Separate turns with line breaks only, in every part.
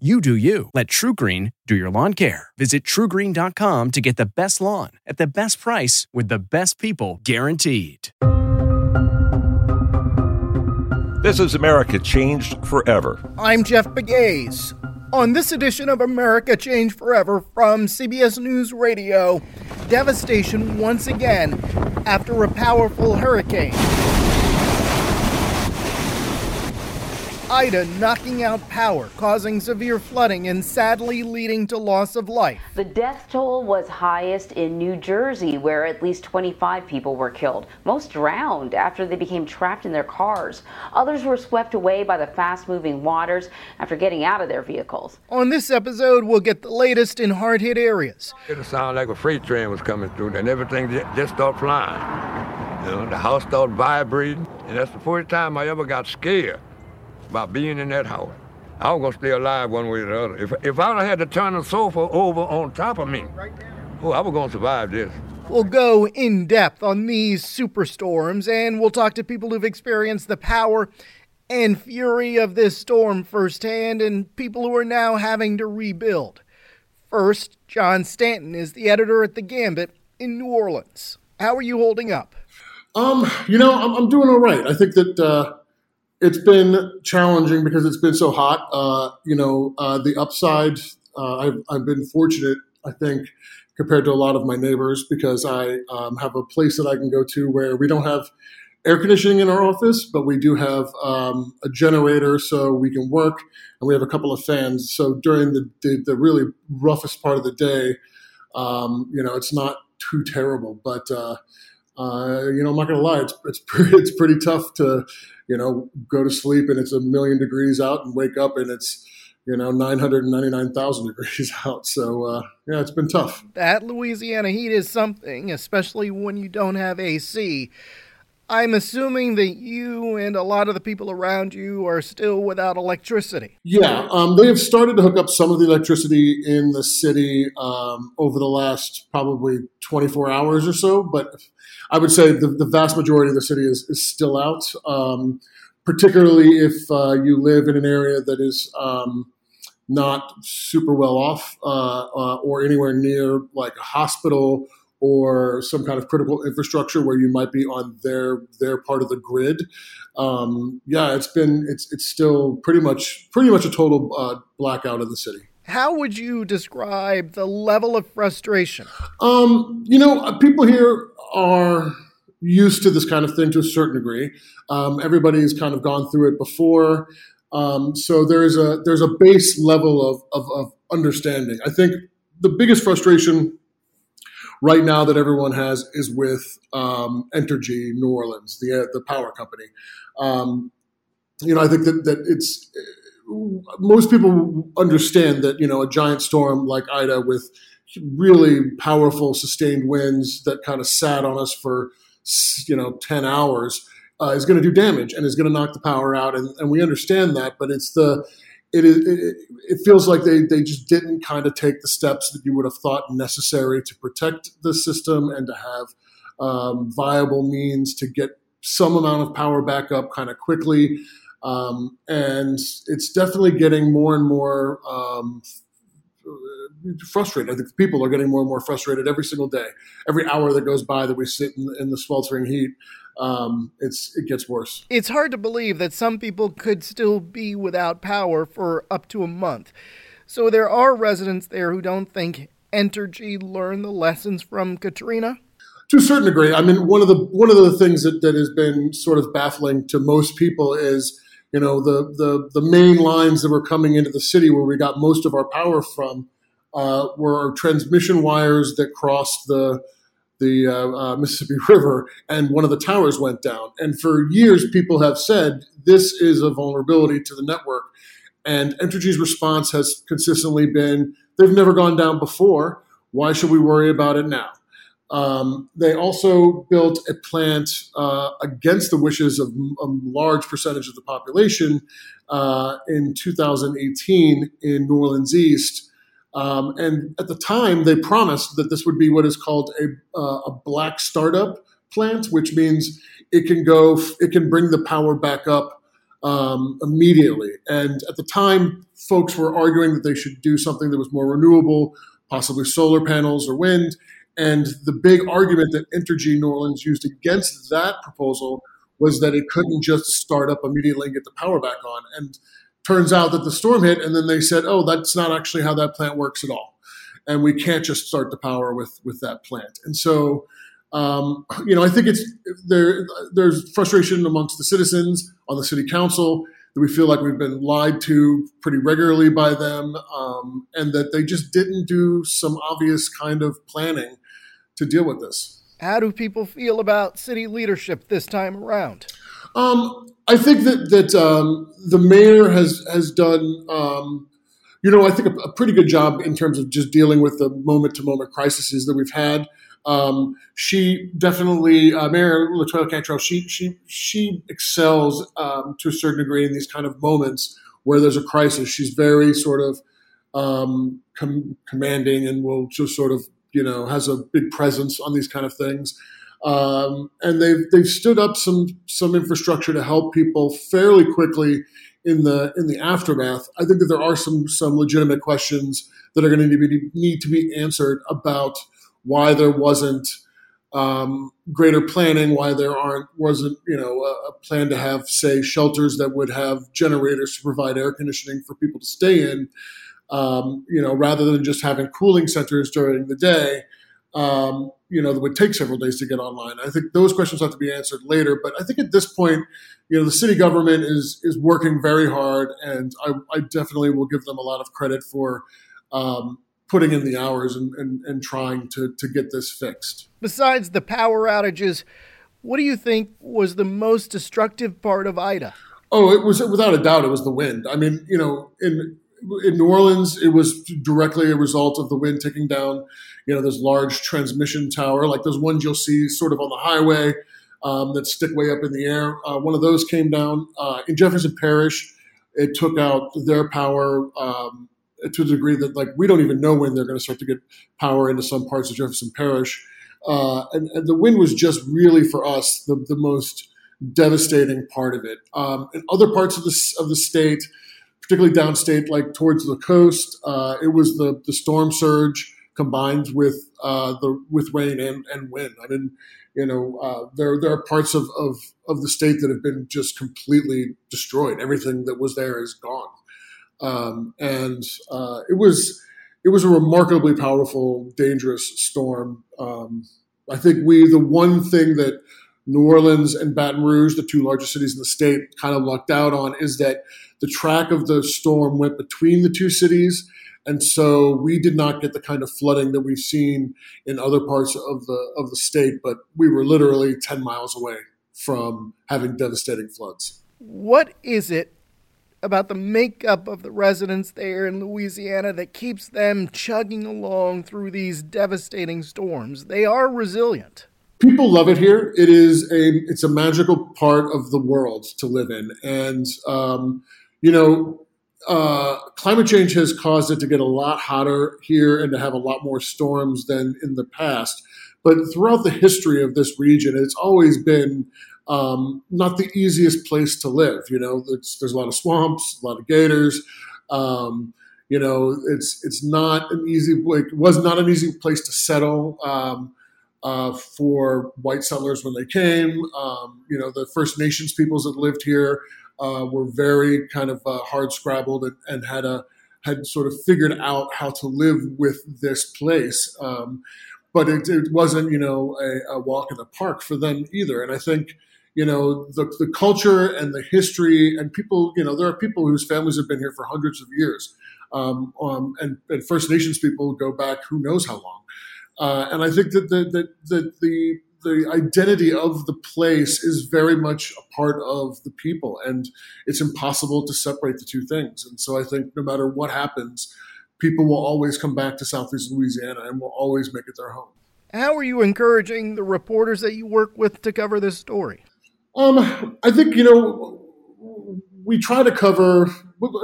You do you. Let TruGreen do your lawn care. Visit trugreen.com to get the best lawn at the best price with the best people guaranteed.
This is America Changed Forever.
I'm Jeff Pegues. On this edition of America Changed Forever from CBS News Radio, devastation once again after a powerful hurricane. Ida knocking out power, causing severe flooding and sadly leading to loss of life.
The death toll was highest in New Jersey, where at least 25 people were killed. Most drowned after they became trapped in their cars. Others were swept away by the fast moving waters after getting out of their vehicles.
On this episode, we'll get the latest in hard hit areas.
It sounded like a freight train was coming through, and everything just started flying. You know, the house started vibrating, and that's the first time I ever got scared about being in that house. I was gonna stay alive one way or the other. If if I'd have had to turn the sofa over on top of me, oh, I was gonna survive this.
We'll go in depth on these superstorms, and we'll talk to people who've experienced the power and fury of this storm firsthand, and people who are now having to rebuild. First, John Stanton is the editor at the Gambit in New Orleans. How are you holding up?
Um, you know, I'm, I'm doing all right. I think that. Uh, it's been challenging because it's been so hot. Uh, you know, uh, the upside, uh, I've, I've been fortunate, I think, compared to a lot of my neighbors because I um, have a place that I can go to where we don't have air conditioning in our office, but we do have um, a generator so we can work, and we have a couple of fans. So during the, the, the really roughest part of the day, um, you know, it's not too terrible, but uh, uh, you know, I'm not going to lie, it's it's it's pretty tough to, you know, go to sleep and it's a million degrees out and wake up and it's, you know, 999,000 degrees out. So, uh, yeah, it's been tough.
That Louisiana heat is something, especially when you don't have AC. I'm assuming that you and a lot of the people around you are still without electricity.
Yeah, um, they have started to hook up some of the electricity in the city um, over the last probably 24 hours or so, but I would say the, the vast majority of the city is, is still out, um, particularly if uh, you live in an area that is um, not super well off uh, uh, or anywhere near like a hospital or some kind of critical infrastructure where you might be on their their part of the grid. Um, yeah, it's been it's it's still pretty much pretty much a total uh, blackout in the city.
How would you describe the level of frustration?
Um, you know, uh, people here are used to this kind of thing to a certain degree. Um, everybody's kind of gone through it before. Um, so there's a there's a base level of, of, of understanding. I think the biggest frustration right now that everyone has is with um, Entergy New Orleans, the the power company. Um, you know, I think that that it's most people understand that you know a giant storm like Ida with really powerful sustained winds that kind of sat on us for you know 10 hours uh, is going to do damage and is going to knock the power out and, and we understand that but it's the it is it, it, feels like they, they just didn't kind of take the steps that you would have thought necessary to protect the system and to have um, viable means to get some amount of power back up kind of quickly. Um, and it's definitely getting more and more um, frustrated. I think people are getting more and more frustrated every single day. Every hour that goes by that we sit in, in the sweltering heat, um, it's it gets worse.
It's hard to believe that some people could still be without power for up to a month. So there are residents there who don't think Entergy learned the lessons from Katrina.
To a certain degree, I mean, one of the one of the things that, that has been sort of baffling to most people is you know the, the the main lines that were coming into the city where we got most of our power from uh, were transmission wires that crossed the the uh, uh, Mississippi River, and one of the towers went down. And for years, people have said this is a vulnerability to the network. And Entergy's response has consistently been they've never gone down before. Why should we worry about it now? Um, they also built a plant uh, against the wishes of a large percentage of the population uh, in 2018 in New Orleans East. Um, and at the time, they promised that this would be what is called a, uh, a black startup plant, which means it can go, it can bring the power back up um, immediately. And at the time, folks were arguing that they should do something that was more renewable, possibly solar panels or wind. And the big argument that Entergy New Orleans used against that proposal was that it couldn't just start up immediately and get the power back on. And turns out that the storm hit, and then they said, "Oh, that's not actually how that plant works at all, and we can't just start the power with with that plant." And so, um, you know, I think it's there. There's frustration amongst the citizens on the city council that we feel like we've been lied to pretty regularly by them, um, and that they just didn't do some obvious kind of planning to deal with this.
How do people feel about city leadership this time around?
Um, I think that that um, the mayor has has done, um, you know, I think a, a, pretty good job in terms of just dealing with the moment to moment crises that we've had. Um, she definitely, uh, Mayor LaToya Cantrell, she she she excels um, to a certain degree in these kind of moments where there's a crisis. She's very sort of um, com- commanding and will just sort of you know has a big presence on these kind of things. Um, and they've they've stood up some some infrastructure to help people fairly quickly in the in the aftermath. I think that there are some some legitimate questions that are going to need to be, need to be answered about why there wasn't um, greater planning, why there aren't wasn't you know a, a, plan to have say shelters that would have generators to provide air conditioning for people to stay in, um, you know, rather than just having cooling centers during the day um, you know, that would take several days to get online. I think those questions have to be answered later. But I think at this point, you know, the city government is is working very hard, and I, I definitely will give them a lot of credit for um, putting in the hours and, and, and trying to, to get this fixed.
Besides the power outages, what do you think was the most destructive part of Ida?
Oh, it was without a doubt it was the wind. I mean, you know, in in New Orleans, it was directly a result of the wind taking down, you know, this large transmission tower, like those ones you'll see sort of on the highway um, that stick way up in the air. Uh, one of those came down uh, in Jefferson Parish. It took out their power um, to the degree that, like, we don't even know when they're going to start to get power into some parts of Jefferson Parish. Uh, and, and, the wind was just really for us the, the most devastating part of it. Um, in other parts of the of the state particularly downstate, like towards the coast. Uh, it was the the storm surge combined with uh, the with rain and, and wind. I mean, you know, uh, there there are parts of, of of the state that have been just completely destroyed. Everything that was there is gone, um, and uh, it was it was a remarkably powerful, dangerous storm. Um, I think we the one thing that New Orleans and Baton Rouge, the two largest cities in the state, kind of lucked out on is that the track of the storm went between the two cities. And so we did not get the kind of flooding that we've seen in other parts of the of the state, but we were literally 10 miles away from having devastating floods.
What is it about the makeup of the residents there in Louisiana that keeps them chugging along through these devastating storms? They are resilient
people love it here. It is a it's a magical part of the world to live in, and um, you know, uh, climate change has caused it to get a lot hotter here and to have a lot more storms than in the past. But throughout the history of this region, it's always been um, not the easiest place to live. You know, there's a lot of swamps, a lot of gators. Um, you know, it's it's not an easy like was not an easy place to settle. Um, uh, for white settlers when they came. Um, you know, the First Nations peoples that lived here uh, were very kind of uh, hard scrabbled and, and, had a had sort of figured out how to live with this place. Um, but it, it, wasn't, you know, a, a, walk in the park for them either. And I think, you know, the, the culture and the history and people, you know, there are people whose families have been here for hundreds of years. Um, um, and, and First Nations people go back who knows how long. Uh, and I think that the, that, that the the identity of the place is very much a part of the people, and it's impossible to separate the two things. And so I think no matter what happens, people will always come back to Southeast Louisiana and will always make it their home.
How are you encouraging the reporters that you work with to cover this story?
Um, I think you know we try to cover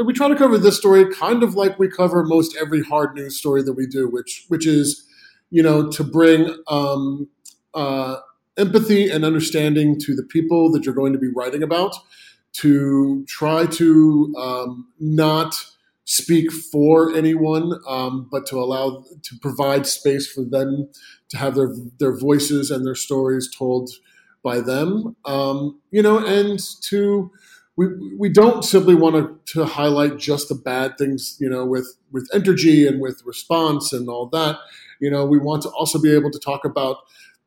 we try to cover this story kind of like we cover most every hard news story that we do, which which is you know to bring um, uh, empathy and understanding to the people that you're going to be writing about, to try to um, not speak for anyone, um, but to allow to provide space for them to have their their voices and their stories told by them. Um, you know, and to we, we don't simply want to, to highlight just the bad things, you know, with with Entergy and with response and all that. You know, we want to also be able to talk about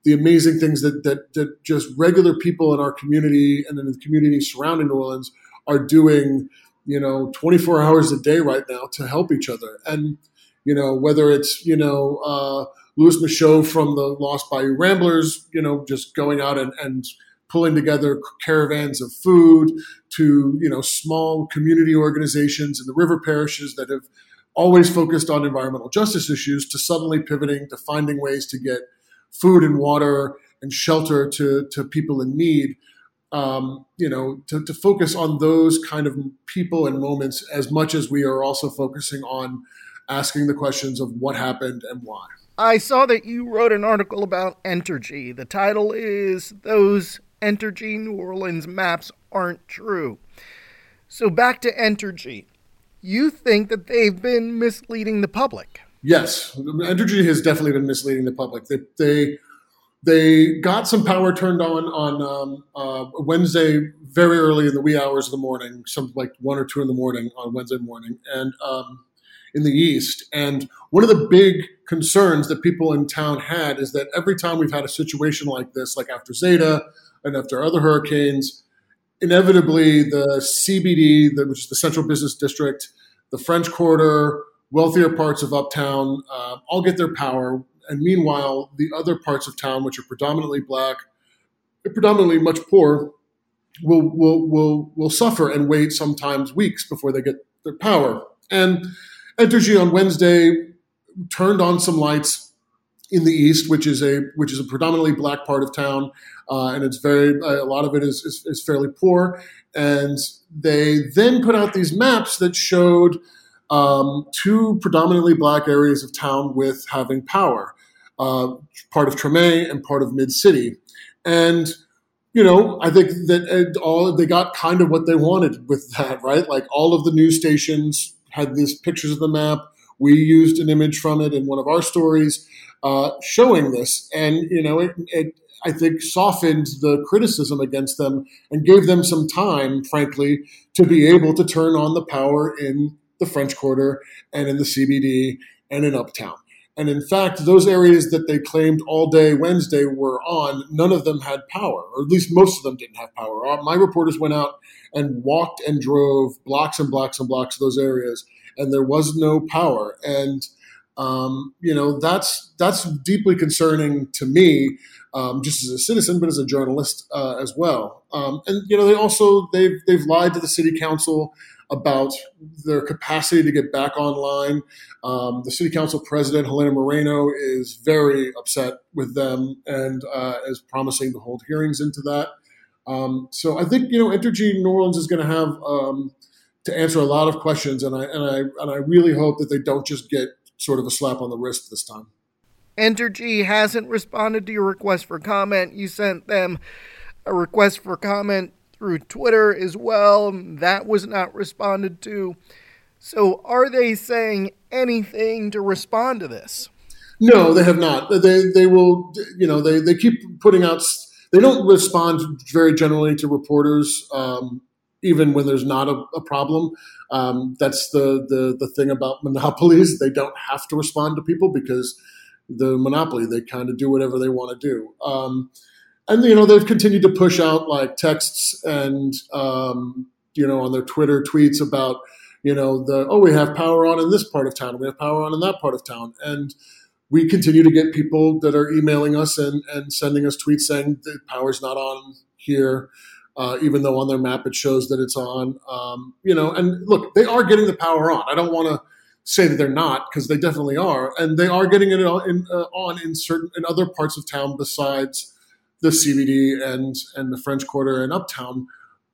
the amazing things that, that, that just regular people in our community and in the community surrounding New Orleans are doing, you know, 24 hours a day right now to help each other. And, you know, whether it's, you know, uh, Louis Michot from the Lost Bayou Ramblers, you know, just going out and, and pulling together caravans of food to, you know, small community organizations in the river parishes that have always focused on environmental justice issues to suddenly pivoting to finding ways to get food and water and shelter to, to people in need. Um, you know, to, to focus on those kind of people and moments as much as we are also focusing on asking the questions of what happened and why.
I saw that you wrote an article about Entergy. The title is Those Entergy New Orleans Maps Aren't True. So back to Entergy. You think that they've been misleading the public?
Yes, Entergy has definitely been misleading the public. They they, they got some power turned on on um, uh, Wednesday very early in the wee hours of the morning, something like one or two in the morning on Wednesday morning, and um, in the east. And one of the big concerns that people in town had is that every time we've had a situation like this, like after Zeta and after other hurricanes, inevitably the CBD, which is the Central Business District, the French Quarter wealthier parts of uptown uh, all get their power. And meanwhile, the other parts of town, which are predominantly black, predominantly much poor, will, will, will, will suffer and wait sometimes weeks before they get their power. And Entergy on Wednesday turned on some lights in the east, which is a which is a predominantly black part of town, uh, and it's very a lot of it is, is, is fairly poor. And they then put out these maps that showed um, two predominantly black areas of town with having power, uh, part of Treme and part of Mid City. And, you know, I think that all they got kind of what they wanted with that, right? Like all of the news stations had these pictures of the map. We used an image from it in one of our stories uh, showing this. And, you know, it, it I think, softened the criticism against them and gave them some time, frankly, to be able to turn on the power in the French Quarter and in the CBD and in Uptown. And in fact, those areas that they claimed all day Wednesday were on, none of them had power, or at least most of them didn't have power. Uh, my reporters went out and walked and drove blocks and blocks and blocks of those areas, and there was no power. And um, you know that's that's deeply concerning to me, um, just as a citizen, but as a journalist uh, as well. Um, and you know they also they've they've lied to the city council about their capacity to get back online. Um, the city council president, Helena Moreno, is very upset with them and uh, is promising to hold hearings into that. Um, so I think you know Entergy New Orleans is going to have um, to answer a lot of questions, and I and I and I really hope that they don't just get sort of a slap on the wrist this time.
Entergy hasn't responded to your request for comment. You sent them a request for comment through Twitter as well. That was not responded to. So, are they saying anything to respond to this?
No, they have not. They they will, you know, they they keep putting out. They don't respond very generally to reporters, um, even when there's not a, a problem. Um, that's the, the the thing about monopolies. They don't have to respond to people because the monopoly they kind of do whatever they want to do. Um, and you know they've continued to push out like texts and um, you know on their Twitter tweets about you know the oh we have power on in this part of town we have power on in that part of town and we continue to get people that are emailing us and, and sending us tweets saying the power's not on here, uh, even though on their map it shows that it's on. Um, you know, and look, they are getting the power on. I don't want to say that they're not because they definitely are, and they are getting it on in, uh, on in certain in other parts of town besides the CBD and and the French Quarter and Uptown.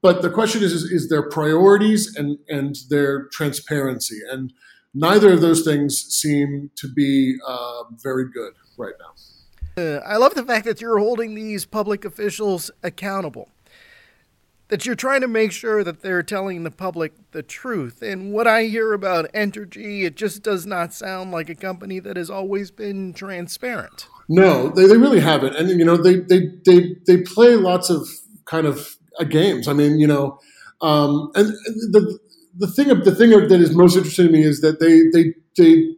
But the question is, is, is their priorities and and their transparency, and neither of those things seem to be uh, very good right now.
Uh, I love the fact that you're holding these public officials accountable that you're trying to make sure that they're telling the public the truth. And what I hear about Entergy, it just does not sound like a company that has always been transparent.
No, they, they really haven't. And, you know, they, they, they, they play lots of kind of uh, games. I mean, you know, um, and the, the thing, the thing that is most interesting to me is that they, they, they,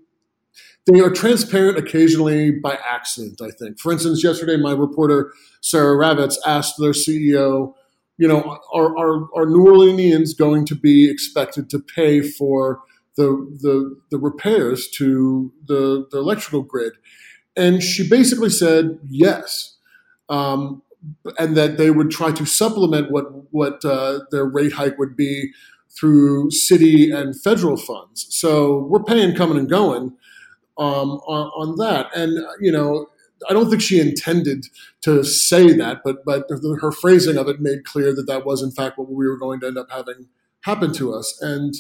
they are transparent occasionally by accident, I think. For instance, yesterday, my reporter, Sarah Ravits, asked their CEO, you know, are, are, are New Orleanians going to be expected to pay for the, the, the repairs to the, the electrical grid? And she basically said yes. Um, and that they would try to supplement what, what uh, their rate hike would be through city and federal funds. So we're paying coming and going um, on, on that. And, you know, I don't think she intended to say that, but but her phrasing of it made clear that that was in fact what we were going to end up having happen to us. And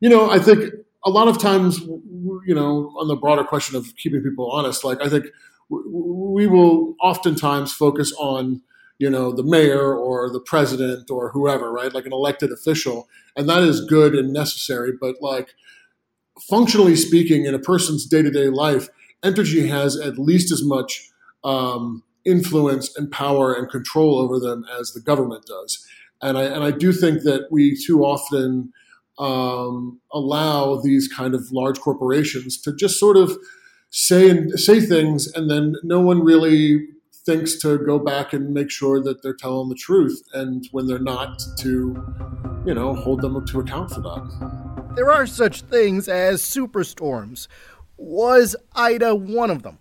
you know, I think a lot of times, you know, on the broader question of keeping people honest, like I think we will oftentimes focus on you know the mayor or the president or whoever, right? Like an elected official, and that is good and necessary, but like functionally speaking, in a person's day to day life Entergy has at least as much um, influence and power and control over them as the government does. And I, and I do think that we too often um, allow these kind of large corporations to just sort of say and say things, and then no one really thinks to go back and make sure that they're telling the truth, and when they're not, to you know hold them to account for that.
There are such things as superstorms was Ida one of them?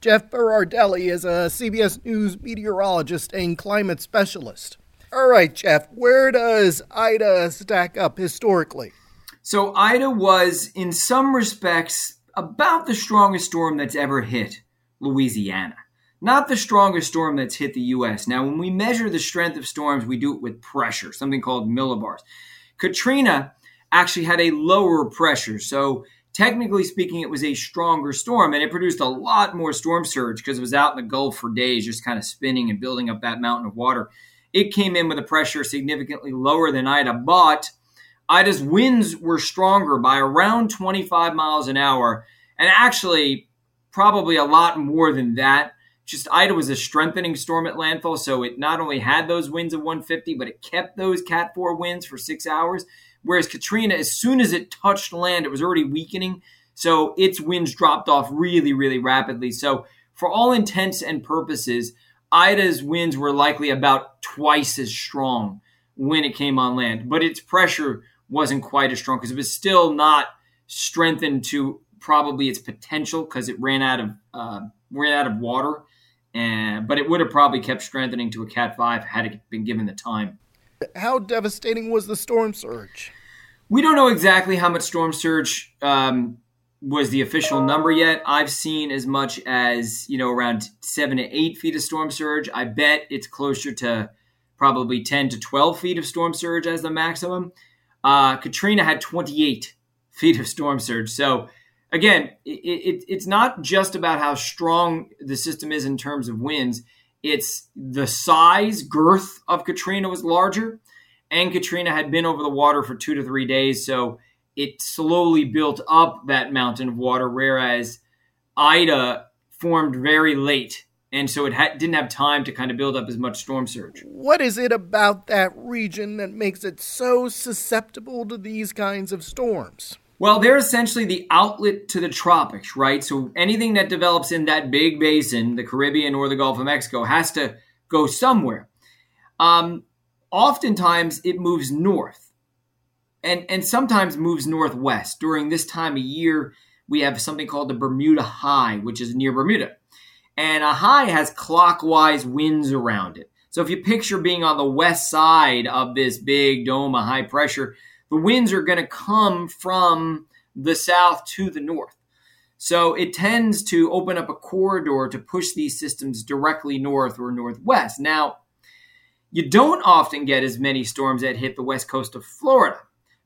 Jeff Berardelli is a CBS News meteorologist and climate specialist. All right, Jeff, where does Ida stack up historically?
So, Ida was, in some respects, about the strongest storm that's ever hit Louisiana. Not the strongest storm that's hit the U.S. Now, when we measure the strength of storms, we do it with pressure, something called millibars. Katrina actually had a lower pressure. So, technically speaking, it was a stronger storm and it produced a lot more storm surge because it was out in the Gulf for days, just kind of spinning and building up that mountain of water. It came in with a pressure significantly lower than Ida, but Ida's winds were stronger by around 25 miles an hour, and actually, probably a lot more than that. Just Ida was a strengthening storm at landfall, so it not only had those winds of 150, but it kept those Cat 4 winds for six hours. Whereas Katrina, as soon as it touched land, it was already weakening. So its winds dropped off really, really rapidly. So, for all intents and purposes, Ida's winds were likely about twice as strong when it came on land, but its pressure wasn't quite as strong because it was still not strengthened to probably its potential because it ran out of uh, ran out of water. And, but it would have probably kept strengthening to a Cat 5 had it been given the time.
How devastating was the storm surge?
We don't know exactly how much storm surge um, was the official number yet. I've seen as much as you know around seven to eight feet of storm surge. I bet it's closer to probably ten to twelve feet of storm surge as the maximum. Uh, Katrina had twenty eight feet of storm surge. So again, it, it, it's not just about how strong the system is in terms of winds. It's the size, girth of Katrina was larger, and Katrina had been over the water for two to three days, so it slowly built up that mountain of water, whereas Ida formed very late. And so it ha- didn't have time to kind of build up as much storm surge.
What is it about that region that makes it so susceptible to these kinds of storms?
Well, they're essentially the outlet to the tropics, right? So anything that develops in that big basin, the Caribbean or the Gulf of Mexico, has to go somewhere. Um, oftentimes, it moves north, and and sometimes moves northwest. During this time of year, we have something called the Bermuda High, which is near Bermuda. And a high has clockwise winds around it. So if you picture being on the west side of this big dome of high pressure, the winds are going to come from the south to the north. So it tends to open up a corridor to push these systems directly north or northwest. Now, you don't often get as many storms that hit the west coast of Florida.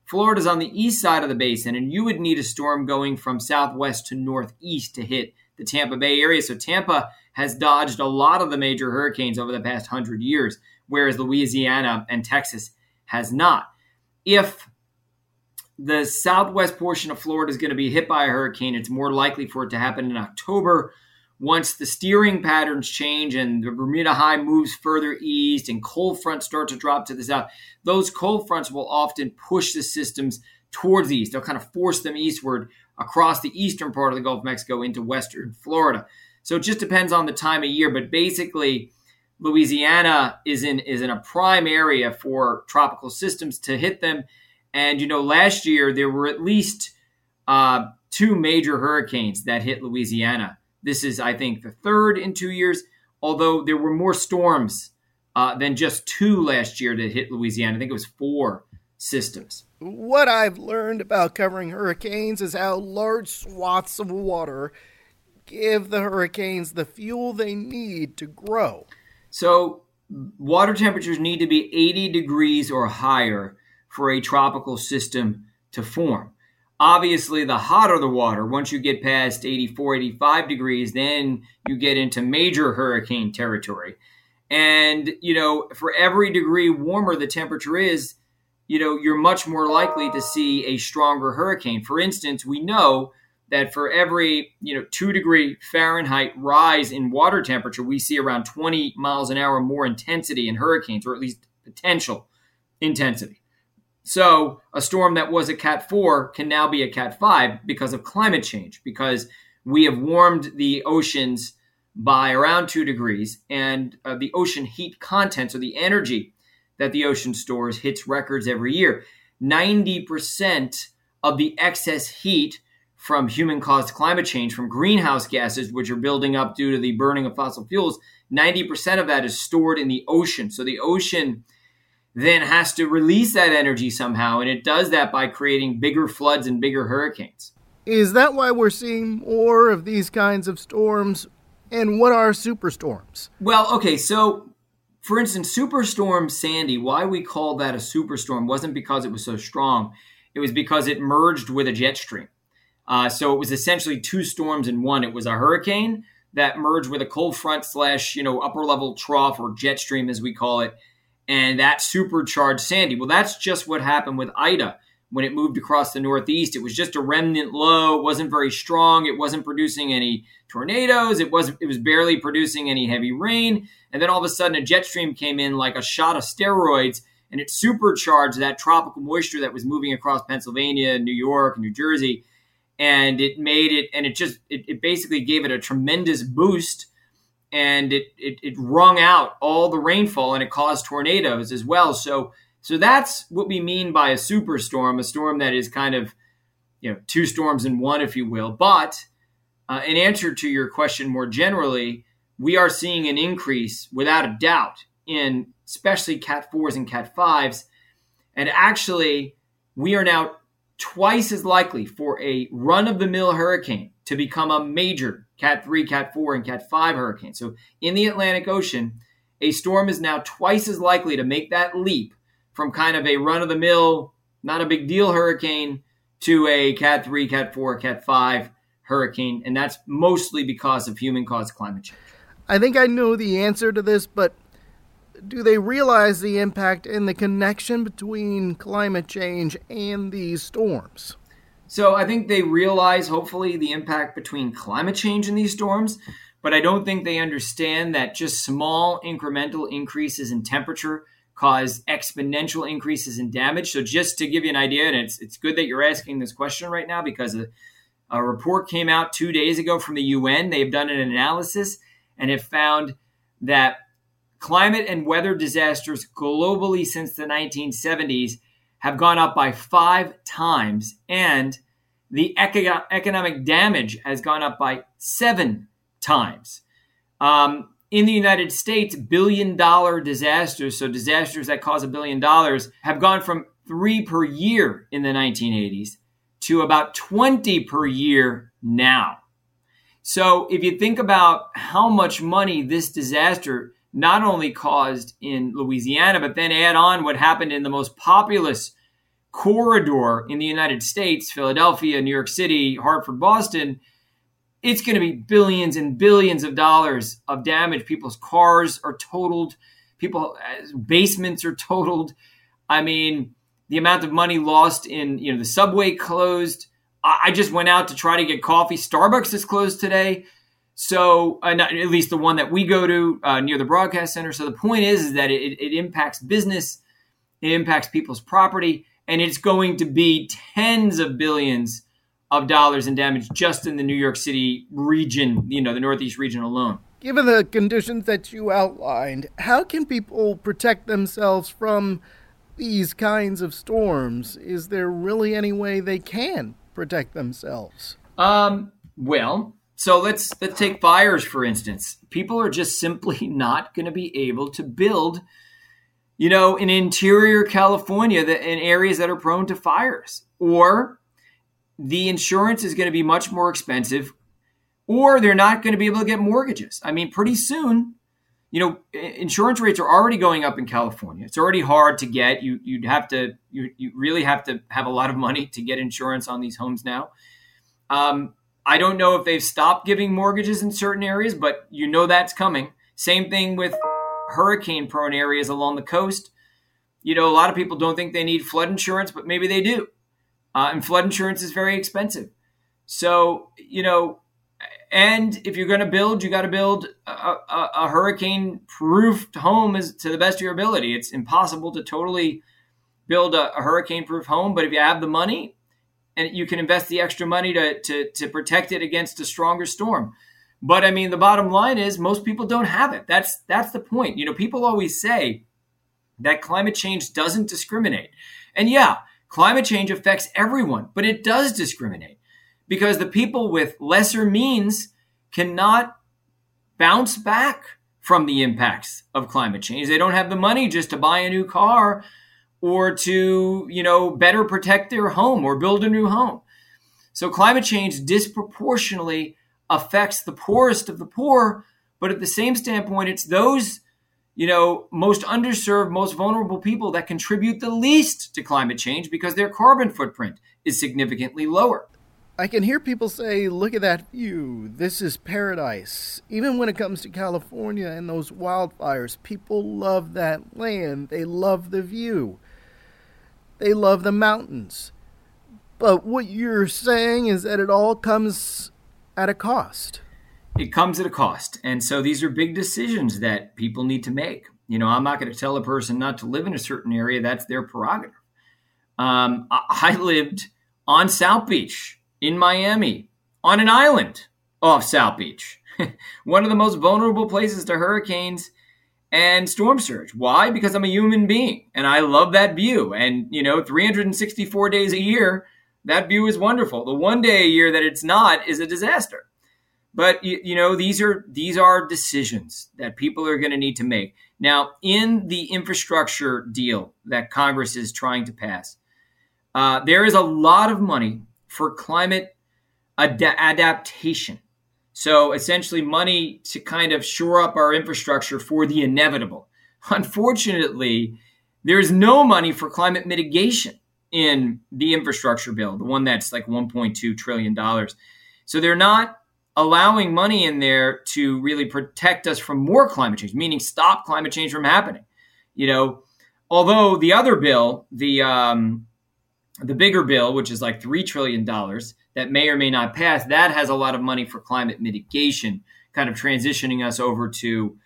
Florida's on the east side of the basin, and you would need a storm going from southwest to northeast to hit the Tampa Bay area. So Tampa has dodged a lot of the major hurricanes over the past hundred years, whereas Louisiana and Texas has not. If the southwest portion of Florida is going to be hit by a hurricane, it's more likely for it to happen in October once the steering patterns change and the Bermuda High moves further east and cold fronts start to drop to the south, those cold fronts will often push the systems towards the east. They'll kind of force them eastward across the eastern part of the Gulf of Mexico into western Florida. So it just depends on the time of year, but basically, Louisiana is in is in a prime area for tropical systems to hit them. And you know, last year there were at least uh, two major hurricanes that hit Louisiana. This is, I think, the third in two years, although there were more storms uh, than just two last year that hit Louisiana. I think it was four systems.
What I've learned about covering hurricanes is how large swaths of water give the hurricanes the fuel they need to grow.
So, water temperatures need to be 80 degrees or higher for a tropical system to form. Obviously, the hotter the water, once you get past 84, 85 degrees, then you get into major hurricane territory. And, you know, for every degree warmer the temperature is, you know, you're much more likely to see a stronger hurricane. For instance, we know that for every, you know, two degree Fahrenheit rise in water temperature, we see around 20 miles an hour more intensity in hurricanes, or at least potential intensity. So a storm that was a Cat 4 can now be a Cat 5 because of climate change, because we have warmed the oceans by around two degrees, and uh, the ocean heat content, so the energy that the ocean stores, hits records every year. 90% of the excess heat from human caused climate change, from greenhouse gases, which are building up due to the burning of fossil fuels, 90% of that is stored in the ocean. So the ocean then has to release that energy somehow. And it does that by creating bigger floods and bigger hurricanes.
Is that why we're seeing more of these kinds of storms? And what are superstorms?
Well, okay, so for instance, Superstorm Sandy, why we called that a superstorm wasn't because it was so strong, it was because it merged with a jet stream. Uh, so it was essentially two storms in one. It was a hurricane that merged with a cold front slash, you know, upper level trough or jet stream, as we call it and that supercharged Sandy. Well, that's just what happened with Ida when it moved across the Northeast. It was just a remnant low. It wasn't very strong. It wasn't producing any tornadoes. It wasn't. It was barely producing any heavy rain. And then all of a sudden, a jet stream came in like a shot of steroids, and it supercharged that tropical moisture that was moving across Pennsylvania, New York, New Jersey, and it made it. And it just it, it basically gave it a tremendous boost and it, it, it wrung out all the rainfall and it caused tornadoes as well. So so that's what we mean by a superstorm, a storm that is kind of you know two storms in one, if you will. But uh, in answer to your question more generally, we are seeing an increase without a doubt in especially Cat fours and Cat fives, and actually we are now twice as likely for a run of the mill hurricane to become a major Cat 3, Cat 4, and Cat 5 hurricanes. So in the Atlantic Ocean, a storm is now twice as likely to make that leap from kind of a run of the mill, not a big deal hurricane to a Cat 3, Cat 4, Cat 5 hurricane. And that's mostly because of human caused climate change.
I think I know the answer to this, but do they realize the impact and the connection between climate change and these storms?
So I think they realize, hopefully, the impact between climate change and these storms, but I don't think they understand that just small incremental increases in temperature cause exponential increases in damage. So just to give you an idea, and it's it's good that you're asking this question right now because a, a report came out two days ago from the UN. They've done an analysis and have found that climate and weather disasters globally since the 1970s have gone up by five times and the economic damage has gone up by seven times. Um, in the United States, billion dollar disasters, so disasters that cause a billion dollars, have gone from three per year in the 1980s to about 20 per year now. So if you think about how much money this disaster not only caused in Louisiana, but then add on what happened in the most populous corridor in the United States Philadelphia, New York City, Hartford, Boston it's going to be billions and billions of dollars of damage. People's cars are totaled, people uh, basements are totaled. I mean, the amount of money lost in you know the subway closed. I, just went out to try to get coffee. Starbucks is closed today. So, uh, not, at least the one that we go to uh, near the broadcast center. So the point is, is that it, it impacts business, it impacts people's property, and it's going to be tens of billions of dollars in damage just in the New York City region, you know, the Northeast region alone.
Given the conditions that you outlined, how can people protect themselves from these kinds of storms? Is there really any way they can protect themselves?
Um, well, so let's let's take fires for instance. People are just simply not going to be able to build you know, in interior California, that in areas that are prone to fires, or the insurance is going to be much more expensive, or they're not going to be able to get mortgages. I mean, pretty soon, you know, insurance rates are already going up in California. It's already hard to get. You you'd have to you you really have to have a lot of money to get insurance on these homes now. Um, I don't know if they've stopped giving mortgages in certain areas, but you know that's coming. Same thing with hurricane prone areas along the coast. You know, a lot of people don't think they need flood insurance, but maybe they do. Uh, and flood insurance is very expensive. So, you know, and if you're going to build, you got to build a, a, a hurricane proof home as, to the best of your ability. It's impossible to totally build a, a hurricane proof home, but if you have the money and you can invest the extra money to, to, to protect it against a stronger storm. But I mean, the bottom line is most people don't have it. That's that's the point. You know, people always say that climate change doesn't discriminate. And yeah, Climate change affects everyone, but it does discriminate because the people with lesser means cannot bounce back from the impacts of climate change. They don't have the money just to buy a new car or to, you know, better protect their home or build a new home. So climate change disproportionately affects the poorest of the poor, but at the same standpoint, it's those you know, most underserved, most vulnerable people that contribute the least to climate change because their carbon footprint is significantly lower.
I can hear people say, look at that view. This is paradise. Even when it comes to California and those wildfires, people love that land. They love the view. They love the mountains. But what you're saying is that it all comes at a cost
it comes at a cost. And so these are big decisions that people need to make. You know, I'm not going to tell a person not to live in a certain area, that's their prerogative. Um, I lived on South Beach in Miami on an island off South Beach, one of the most vulnerable places to hurricanes and storm surge. Why? Because I'm a human being and I love that view. And, you know, 364 days a year, that view is wonderful. The one day a year that it's not is a disaster. But you, know, these are these are decisions that people are going to need to make. Now, in the infrastructure deal that Congress is trying to pass, uh, there is a lot of money for climate ad- adaptation. So essentially, money to kind of shore up our infrastructure for the inevitable. Unfortunately, there is no money for climate mitigation in the infrastructure bill, the one that's like 1.2 trillion dollars. So they're not allowing money in there to really protect us from more climate change, meaning stop climate change from happening. You know, although the other bill, the um, the bigger bill, which is like three trillion dollars, that may or may not pass, that has a lot of money for climate mitigation, kind of transitioning us over to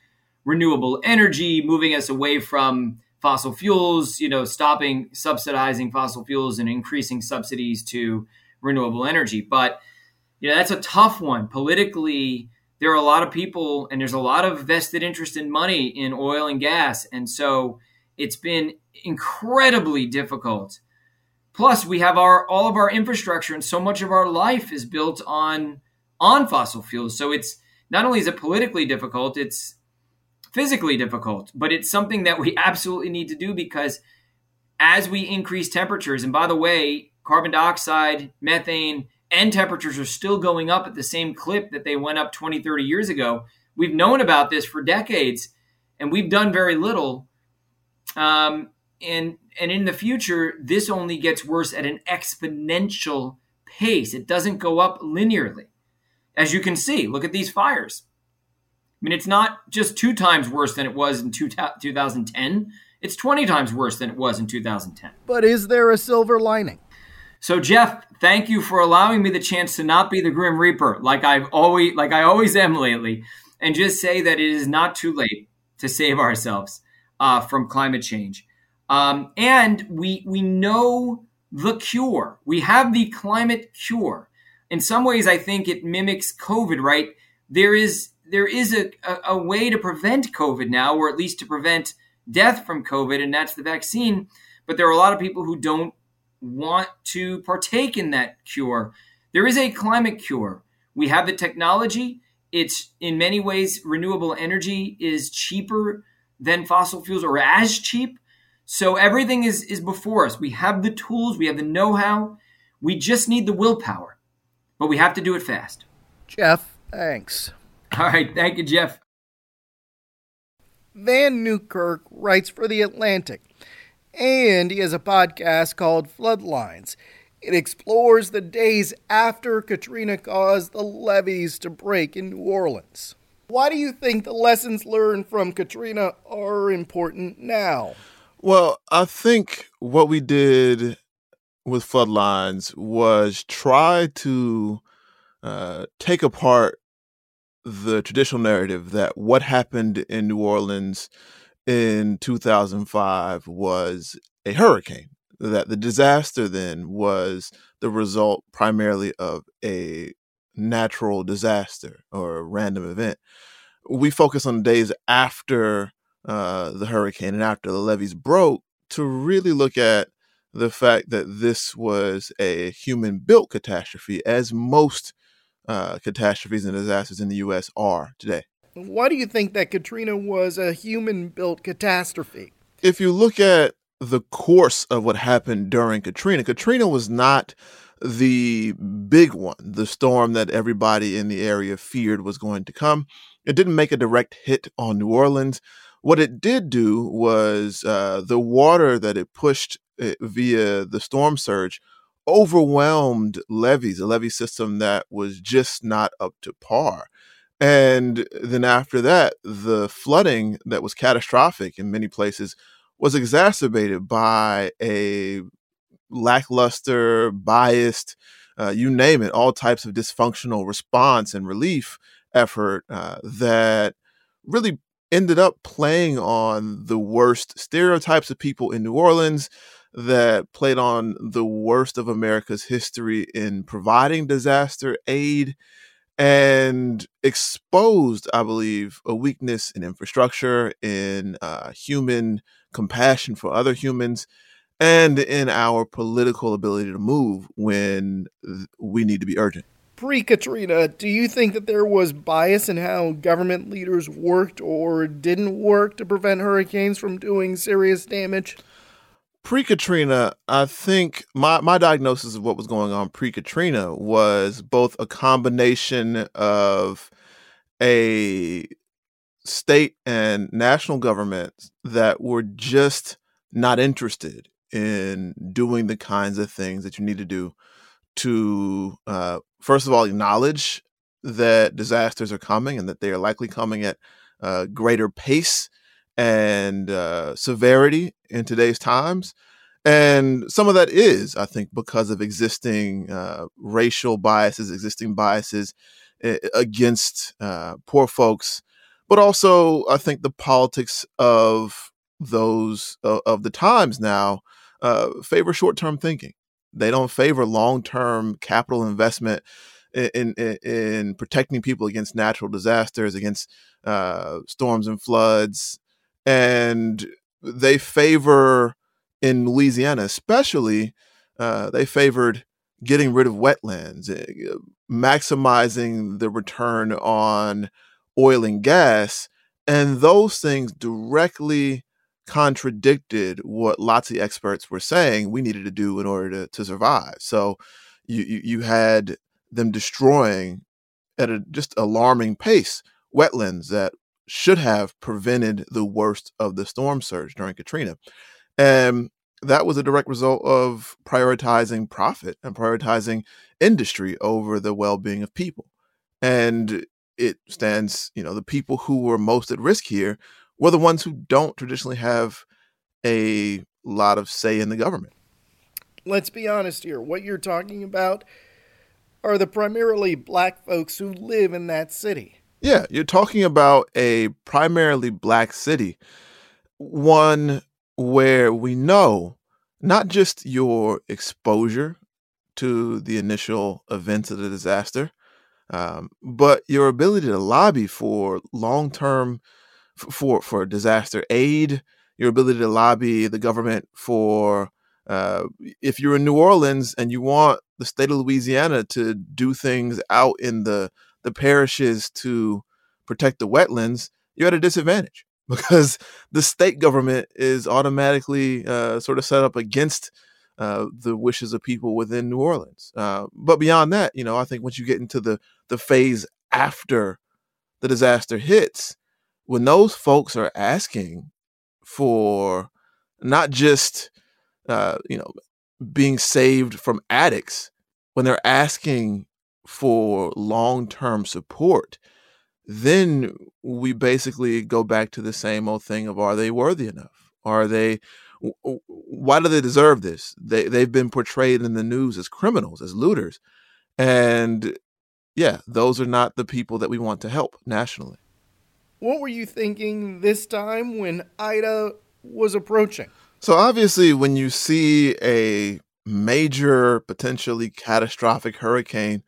renewable energy, moving us away from fossil fuels, you know, stopping subsidizing fossil fuels and increasing subsidies to renewable energy. But you know, that's a tough one. Politically, there are a lot of people and there's a lot of vested interest in money in oil and gas. And so it's been incredibly difficult Plus, we have our all of our infrastructure and so much of our life is built on on fossil fuels. So it's not only is it politically difficult, it's physically difficult, but it's something that we absolutely need to do because as we increase temperatures, and by the way, carbon dioxide, methane, and temperatures are still going up at the same clip that they went up 20, 30 years ago. We've known about this for decades and we've done very little. Um, and and in the future, this only gets worse at an exponential pace. It doesn't go up linearly. As you can see, look at these fires. I mean, it's not just two times worse than it was in two, 2010. It's 20 times worse than it was in 2010.
But is there a silver lining?
So Jeff, thank you for allowing me the chance to not be the Grim Reaper like I've always like I always am lately, and just say that it is not too late to save ourselves uh, from climate change. Um, and we we know the cure. We have the climate cure. In some ways, I think it mimics COVID. Right? There is there is a, a, a way to prevent COVID now, or at least to prevent death from COVID, and that's the vaccine. But there are a lot of people who don't want to partake in that cure. There is a climate cure. We have the technology. It's in many ways renewable energy is cheaper than fossil fuels or as cheap. So everything is is before us. We have the tools, we have the know-how. We just need the willpower. But we have to do it fast.
Jeff, thanks.
All right, thank you, Jeff.
Vann Newkirk writes for The Atlantic and he has a podcast called Floodlines. It explores the days after Katrina caused the levees to break in New Orleans. Why do you think the lessons learned from Katrina are important now?
Well, I think what we did with Floodlines was try to uh, take apart the traditional narrative that what happened in New Orleans in 2005 was a hurricane. That the disaster then was the result primarily of a natural disaster or a random event. We focus on the days after uh, the hurricane and after the levees broke to really look at the fact that this was a human built catastrophe, as most uh, catastrophes and disasters in the U.S. are today.
Why do you think that Katrina was a human built catastrophe?
If you look at the course of what happened during Katrina, Katrina was not the big one, the storm that everybody in the area feared was going to come. It didn't make a direct hit on New Orleans. What it did do was uh, the water that it pushed uh, via the storm surge overwhelmed levees, a levee system that was just not up to par. And then after that, the flooding that was catastrophic in many places was exacerbated by a lackluster, biased, uh, you name it, all types of dysfunctional response and relief effort uh, that really ended up playing on the worst stereotypes of people in New Orleans, that played on the worst of America's history in providing disaster aid and exposed, I believe, a weakness in infrastructure, in uh, human compassion for other humans, and in our political ability to move when we need to be urgent.
Pre Katrina, do you think that there was bias in how government leaders worked or didn't work to prevent hurricanes from doing serious damage?
pre Katrina, I think my, my diagnosis of what was going on pre Katrina was both a combination of a state and national governments that were just not interested in doing the kinds of things that you need to do to, uh, first of all, acknowledge that disasters are coming and that they are likely coming at a greater pace and uh, severity in today's times. And some of that is, I think, because of existing uh, racial biases, existing biases against uh, poor folks, but also I think the politics of those uh, of the times now uh, favor short-term thinking. They don't favor long-term capital investment in, in, in protecting people against natural disasters, against uh, storms and floods, and they favor in Louisiana, especially uh, they favored getting rid of wetlands, uh, maximizing the return on oil and gas. And those things directly contradicted what lots of experts were saying we needed to do in order to, to survive. So you, you, you had them destroying at a just alarming pace wetlands that should have prevented the worst of the storm surge during Katrina. And that was a direct result of prioritizing profit and prioritizing industry over the well-being of people. And it stands, you know, the people who were most at risk here were the ones who don't traditionally have a lot of say in the government.
Let's be honest here. What you're talking about are the primarily black folks who live in that city.
Yeah, you're talking about a primarily black city, one where we know not just your exposure to the initial events of the disaster, um, but your ability to lobby for long term for for disaster aid, your ability to lobby the government for uh, if you're in New Orleans and you want the state of Louisiana to do things out in the the parishes to protect the wetlands, you're at a disadvantage because the state government is automatically uh, sort of set up against uh, the wishes of people within New Orleans. Uh, but beyond that, you know, I think once you get into the the phase after the disaster hits, when those folks are asking for not just uh, you know being saved from attics, when they're asking for long term support, then we basically go back to the same old thing of are they worthy enough? Are they why do they deserve this? They they've been portrayed in the news as criminals, as looters. And yeah, those are not the people that we want to help nationally.
What were you thinking this time when Ida was approaching?
So obviously when you see a major potentially catastrophic hurricane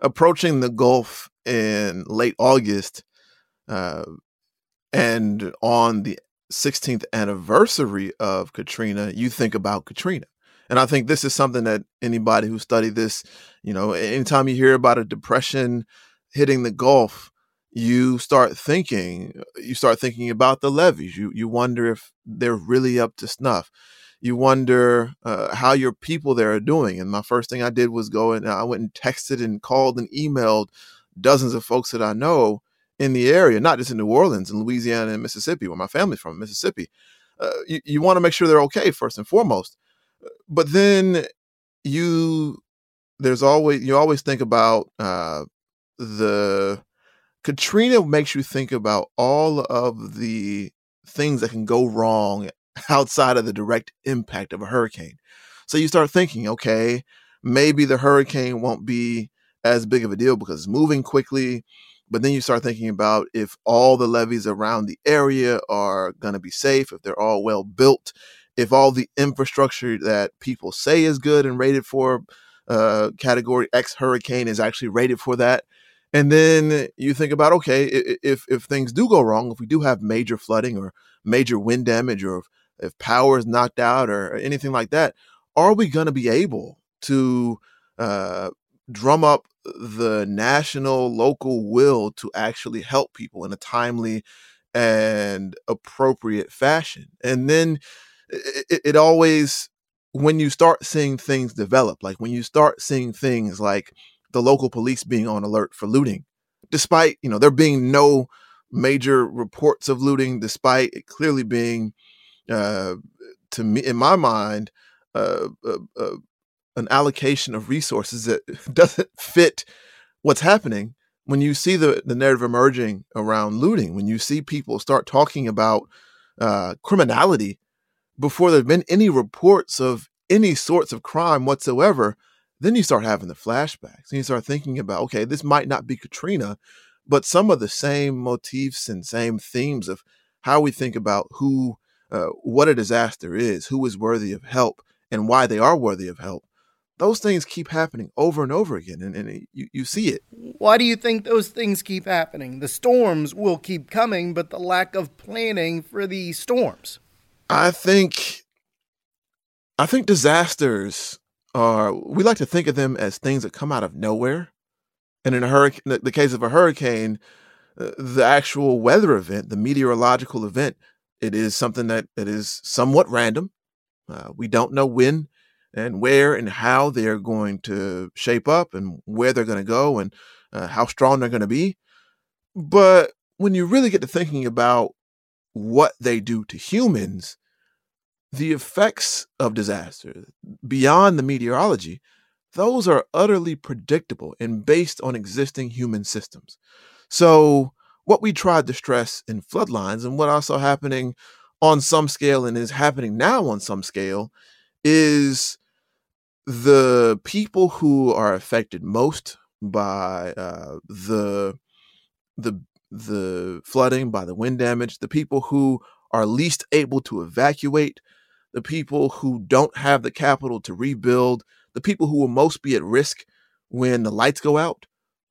approaching the Gulf in late August, uh, and on the 16th anniversary of Katrina, you think about Katrina. And I think this is something that anybody who studied this, you know, anytime you hear about a depression hitting the Gulf, you start thinking, you start thinking about the levees You you wonder if they're really up to snuff. You wonder uh, how your people there are doing. And my first thing I did was go and I went and texted and called and emailed dozens of folks that I know in the area, not just in New Orleans, in Louisiana and Mississippi, where my family's from, Mississippi. Uh, you, you want to make sure they're okay first and foremost. But then you, there's always, you always think about uh, the, Katrina makes you think about all of the things that can go wrong outside of the direct impact of a hurricane. So you start thinking, okay, maybe the hurricane won't be as big of a deal because it's moving quickly. But then you start thinking about if all the levees around the area are going to be safe, if they're all well built, if all the infrastructure that people say is good and rated for uh, category X hurricane is actually rated for that. And then you think about okay, if if things do go wrong, if we do have major flooding or major wind damage, or if, if power is knocked out or anything like that, are we going to be able to uh, drum up the national local will to actually help people in a timely and appropriate fashion? And then it, it, always when you start seeing things develop like when you start seeing things like the local police being on alert for looting. Despite you know there being no major reports of looting despite it clearly being uh to me in my mind uh, uh, uh an allocation of resources that doesn't fit what's happening when you see the, the narrative emerging around looting, when you see people start talking about uh, criminality before there have been any reports of any sorts of crime whatsoever, then you start having the flashbacks and you start thinking about, okay, this might not be Katrina, but some of the same motifs and same themes of how we think about who, uh, what a disaster is, who is worthy of help, and why they are worthy of help. Those things keep happening over and over again and, and you, you see it.
Why do you think those things keep happening? The storms will keep coming but the lack of planning for the storms.
I think i think disasters are we like to think of them as things that come out of nowhere. And in a hurricane, the case of a hurricane, uh, the actual weather event, the meteorological event, it is something that it is somewhat random. Uh, we don't know when and where and how they're going to shape up and where they're going to go and uh, how strong they're going to be. But when you really get to thinking about what they do to humans, the effects of disaster beyond the meteorology, those are utterly predictable and based on existing human systems. So, what we tried to stress in floodlines and what also happening on some scale and is happening now on some scale is the people who are affected most by uh, the the the flooding, by the wind damage, the people who are least able to evacuate, the people who don't have the capital to rebuild, the people who will most be at risk when the lights go out.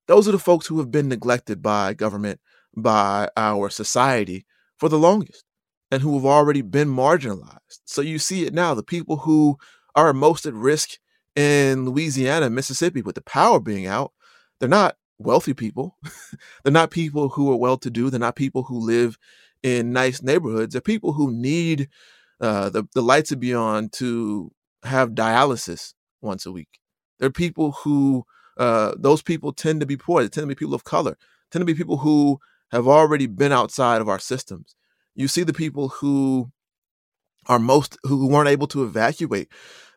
Those are the folks who have been neglected by government, by our society for the longest, and who have already been marginalized. So you see it now. The people who are most at risk in Louisiana, Mississippi, with the power being out, they're not wealthy people. they're not people who are well to do. They're not people who live in nice neighborhoods. They're people who need uh, the, the lights to be on to have dialysis once a week. There are people who, uh, those people tend to be poor. They tend to be people of color, tend to be people who have already been outside of our systems. You see the people who are most, who weren't able to evacuate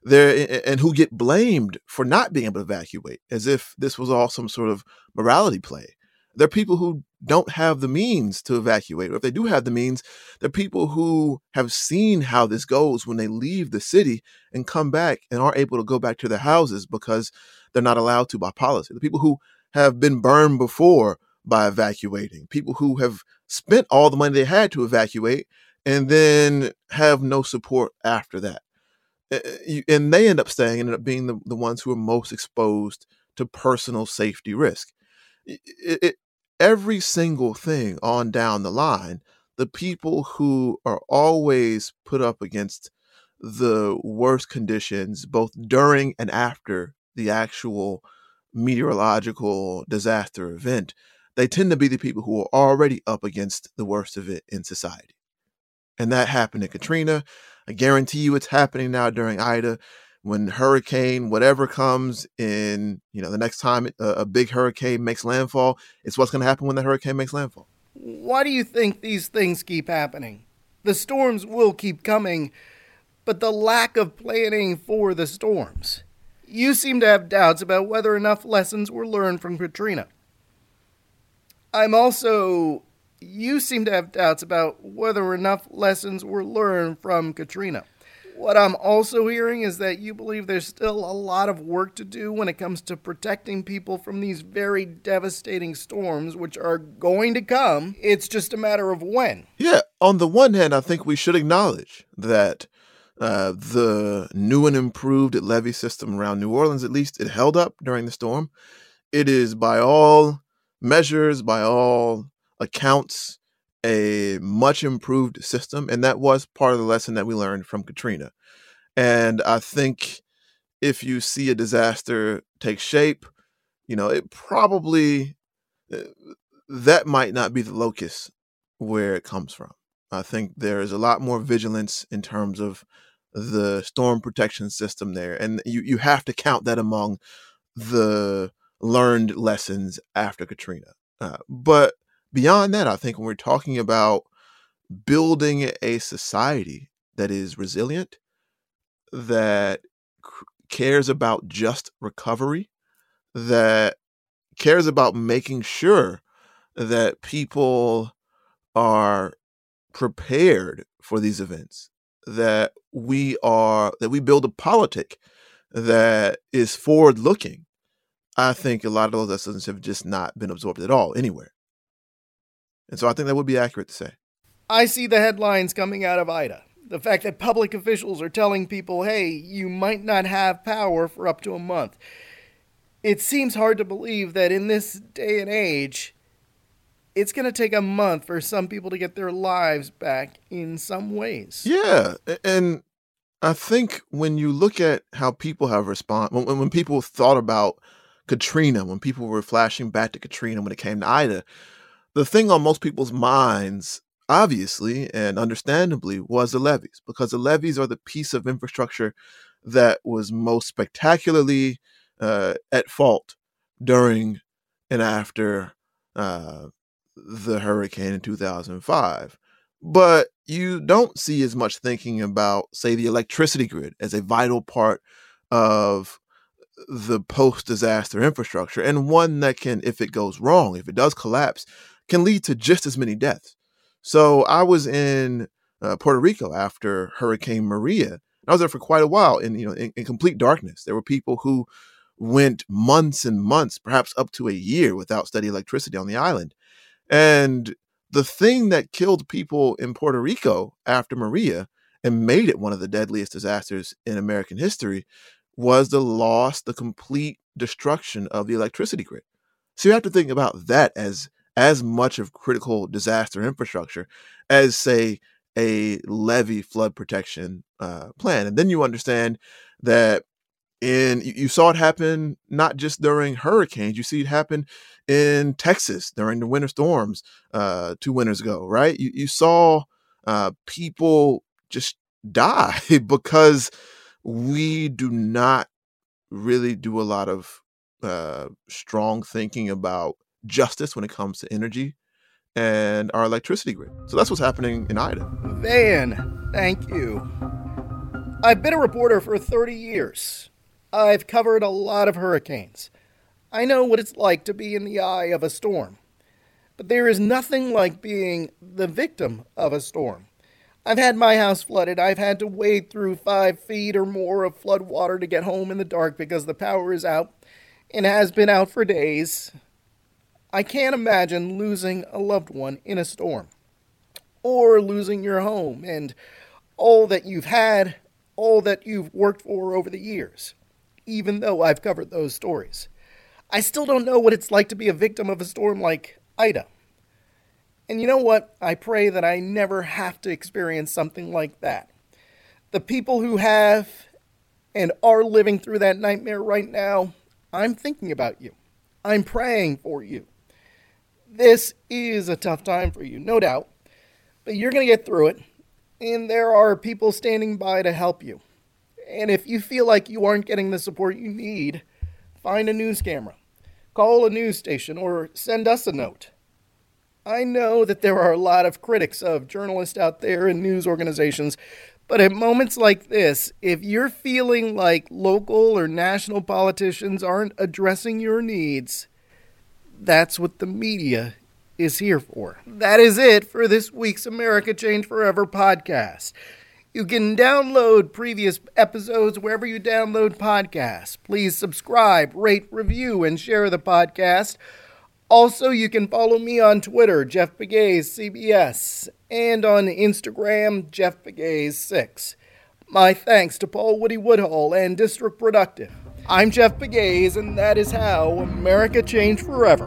there and who get blamed for not being able to evacuate as if this was all some sort of morality play. There are people who don't have the means to evacuate, or if they do have the means, they're people who have seen how this goes when they leave the city and come back and aren't able to go back to their houses because they're not allowed to by policy. The people who have been burned before by evacuating, people who have spent all the money they had to evacuate and then have no support after that. Eh, eh, and they end up staying and end up being the, the ones who are most exposed to personal safety risk. It, it, every single thing on down the line, the people who are always put up against the worst conditions, both during and after the actual meteorological disaster event, they tend to be the people who are already up against the worst of it in society. And that happened in Katrina. I guarantee you it's happening now during Ida. When hurricane, whatever comes in, you know, the next time a, a big hurricane makes landfall, it's what's going to happen when the hurricane makes landfall.
Why do you think these things keep happening? The storms will keep coming, but the lack of planning for the storms. You seem to have doubts about whether enough lessons were learned from Katrina. I'm also you seem to have doubts about whether enough lessons were learned from Katrina. What I'm also hearing is that you believe there's still a lot of work to do when it comes to protecting people from these very devastating storms, which are going to come. It's just a matter of when.
Yeah, on the one hand, I think we should acknowledge that uh, the new and improved levee system around New Orleans, at least, it held up during the storm. It is, by all measures, by all accounts a much improved system. And that was part of the lesson that we learned from Katrina. And I think if you see a disaster take shape, you know, it probably, uh, that might not be the locus where it comes from. I think there is a lot more vigilance in terms of the storm protection system there. And you, you have to count that among the learned lessons after Katrina. Uh, but beyond that, I think when we're talking about building a society that is resilient, that cares about just recovery, that cares about making sure that people are prepared for these events, that we are that we build a politic that is forward looking. I think a lot of those lessons have just not been absorbed at all anywhere. And so I think that would be accurate to say.
I see the headlines coming out of Ida. The fact that public officials are telling people, hey, you might not have power for up to a month. It seems hard to believe that in this day and age, it's going to take a month for some people to get their lives back in some ways.
Yeah. And I think when you look at how people have responded, when, when people thought about Katrina, when people were flashing back to Katrina when it came to Ida, the thing on most people's minds, obviously and understandably, was the levees, because the levees are the piece of infrastructure that was most spectacularly uh, at fault during and after uh, the hurricane in 2005. But you don't see as much thinking about, say, the electricity grid as a vital part of the post disaster infrastructure and one that can, if it goes wrong, if it does collapse, can lead to just as many deaths. So I was in uh, Puerto Rico after Hurricane Maria. I was there for quite a while in you know in, in complete darkness. There were people who went months and months, perhaps up to a year, without steady electricity on the island. And the thing that killed people in Puerto Rico after Maria and made it one of the deadliest disasters in American history was the loss, the complete destruction of the electricity grid. So you have to think about that as as much of critical disaster infrastructure as, say, a levee flood protection uh, plan. And then you understand that in you saw it happen not just during hurricanes, you see it happen in Texas during the winter storms uh, two winters ago, right? You, you saw uh, people just die because we do not really do a lot of uh, strong thinking about justice when it comes to energy and our electricity grid. So that's what's happening in Ida.
Vann, thank you. I've been a reporter for 30 years. I've covered a lot of hurricanes. I know what it's like to be in the eye of a storm. But there is nothing like being the victim of a storm. I've had my house flooded. I've had to wade through five feet or more of flood water to get home in the dark because the power is out and has been out for days. I can't imagine losing a loved one in a storm, or losing your home and all that you've had, all that you've worked for over the years, even though I've covered those stories. I still don't know what it's like to be a victim of a storm like Ida. And you know what? I pray that I never have to experience something like that. The people who have and are living through that nightmare right now, I'm thinking about you. I'm praying for you. This is a tough time for you, no doubt, but you're going to get through it, and there are people standing by to help you. And if you feel like you aren't getting the support you need, find a news camera, call a news station, or send us a note. I know that there are a lot of critics of journalists out there and news organizations, but at moments like this, if you're feeling like local or national politicians aren't addressing your needs, that's what the media is here for. That is it for this week's America Change Forever podcast. You can download previous episodes wherever you download podcasts. Please subscribe, rate, review, and share the podcast. Also, you can follow me on Twitter, Jeff Pegues CBS, and on Instagram, Jeff Pegues 6 My thanks to Paul Woody Woodhull and District Productive. I'm Jeff Pegues, and that is how America changed forever.